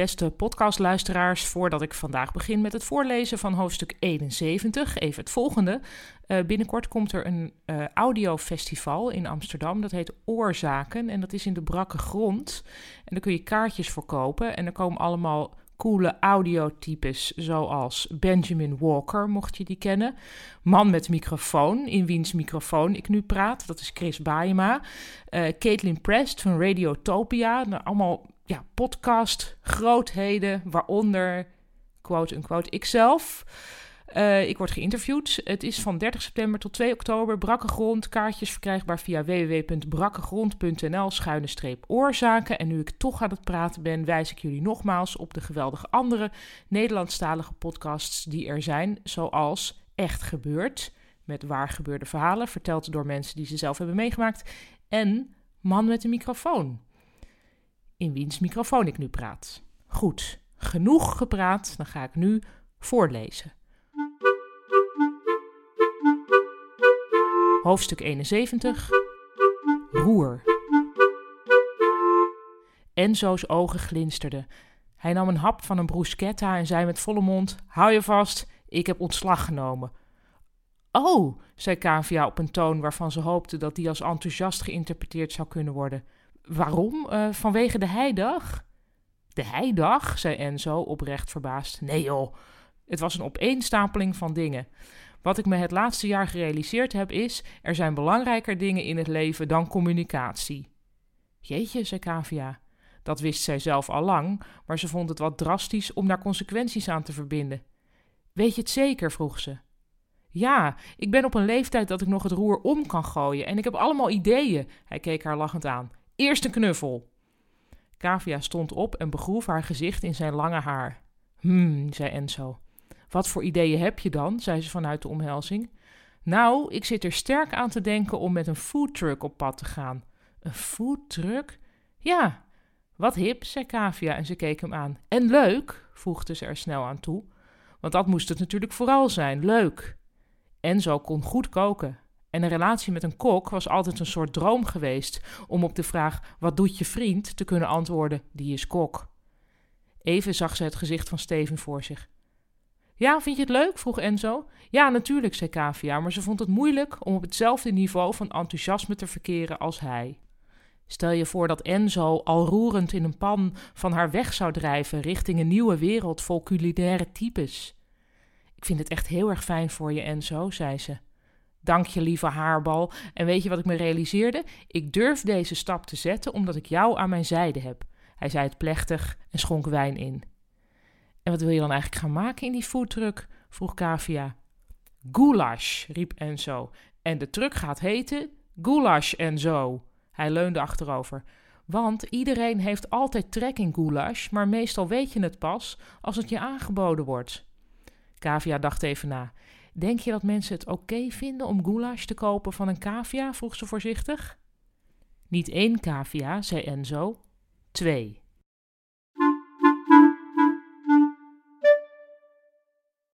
beste podcastluisteraars, voordat ik vandaag begin met het voorlezen van hoofdstuk 71, even het volgende. Uh, binnenkort komt er een uh, audiofestival in Amsterdam, dat heet Oorzaken en dat is in de brakke grond. En daar kun je kaartjes voor kopen en er komen allemaal coole audiotypes zoals Benjamin Walker, mocht je die kennen. Man met microfoon, in wiens microfoon ik nu praat, dat is Chris Baema. Uh, Caitlin Prest van Radiotopia, nou, allemaal ja, podcast grootheden, waaronder quote-unquote ikzelf. Uh, ik word geïnterviewd. Het is van 30 september tot 2 oktober. Brakke grond. Kaartjes verkrijgbaar via www.brakkegrond.nl schuine oorzaken. En nu ik toch aan het praten ben, wijs ik jullie nogmaals op de geweldige andere Nederlandstalige podcasts die er zijn. Zoals Echt Gebeurd, met waar gebeurde verhalen, verteld door mensen die ze zelf hebben meegemaakt. En Man met een microfoon, in wiens microfoon ik nu praat. Goed, genoeg gepraat, dan ga ik nu voorlezen. Hoofdstuk 71 Roer. Enzo's ogen glinsterden. Hij nam een hap van een bruschetta en zei met volle mond: Hou je vast, ik heb ontslag genomen. Oh, zei Kavia op een toon waarvan ze hoopte dat die als enthousiast geïnterpreteerd zou kunnen worden. Waarom? Uh, vanwege de heidag? De heidag, zei Enzo oprecht verbaasd. Nee joh, het was een opeenstapeling van dingen. Wat ik me het laatste jaar gerealiseerd heb is: er zijn belangrijker dingen in het leven dan communicatie. Jeetje, zei Kavia. Dat wist zij zelf al lang, maar ze vond het wat drastisch om daar consequenties aan te verbinden. Weet je het zeker? vroeg ze. Ja, ik ben op een leeftijd dat ik nog het roer om kan gooien en ik heb allemaal ideeën. Hij keek haar lachend aan. Eerst een knuffel. Kavia stond op en begroef haar gezicht in zijn lange haar. Hmm, zei Enzo. Wat voor ideeën heb je dan? zei ze vanuit de omhelzing. Nou, ik zit er sterk aan te denken om met een foodtruck op pad te gaan. Een foodtruck? Ja. Wat hip, zei Kavia en ze keek hem aan. En leuk, voegde ze er snel aan toe. Want dat moest het natuurlijk vooral zijn, leuk. Enzo kon goed koken. En een relatie met een kok was altijd een soort droom geweest om op de vraag: wat doet je vriend? te kunnen antwoorden: die is kok. Even zag ze het gezicht van Steven voor zich. Ja, vind je het leuk? vroeg Enzo. Ja, natuurlijk, zei Kavia, maar ze vond het moeilijk om op hetzelfde niveau van enthousiasme te verkeren als hij. Stel je voor dat Enzo al roerend in een pan van haar weg zou drijven richting een nieuwe wereld vol culinaire types. Ik vind het echt heel erg fijn voor je, Enzo, zei ze. Dank je, lieve haarbal. En weet je wat ik me realiseerde? Ik durf deze stap te zetten omdat ik jou aan mijn zijde heb. Hij zei het plechtig en schonk wijn in. En wat wil je dan eigenlijk gaan maken in die foodtruck? vroeg Kavia. Goulash, riep Enzo. En de truck gaat heten Goulash en zo. Hij leunde achterover. Want iedereen heeft altijd trek in goulash, maar meestal weet je het pas als het je aangeboden wordt. Kavia dacht even na. Denk je dat mensen het oké vinden om goulash te kopen van een cavia? vroeg ze voorzichtig. Niet één cavia, zei Enzo. Twee.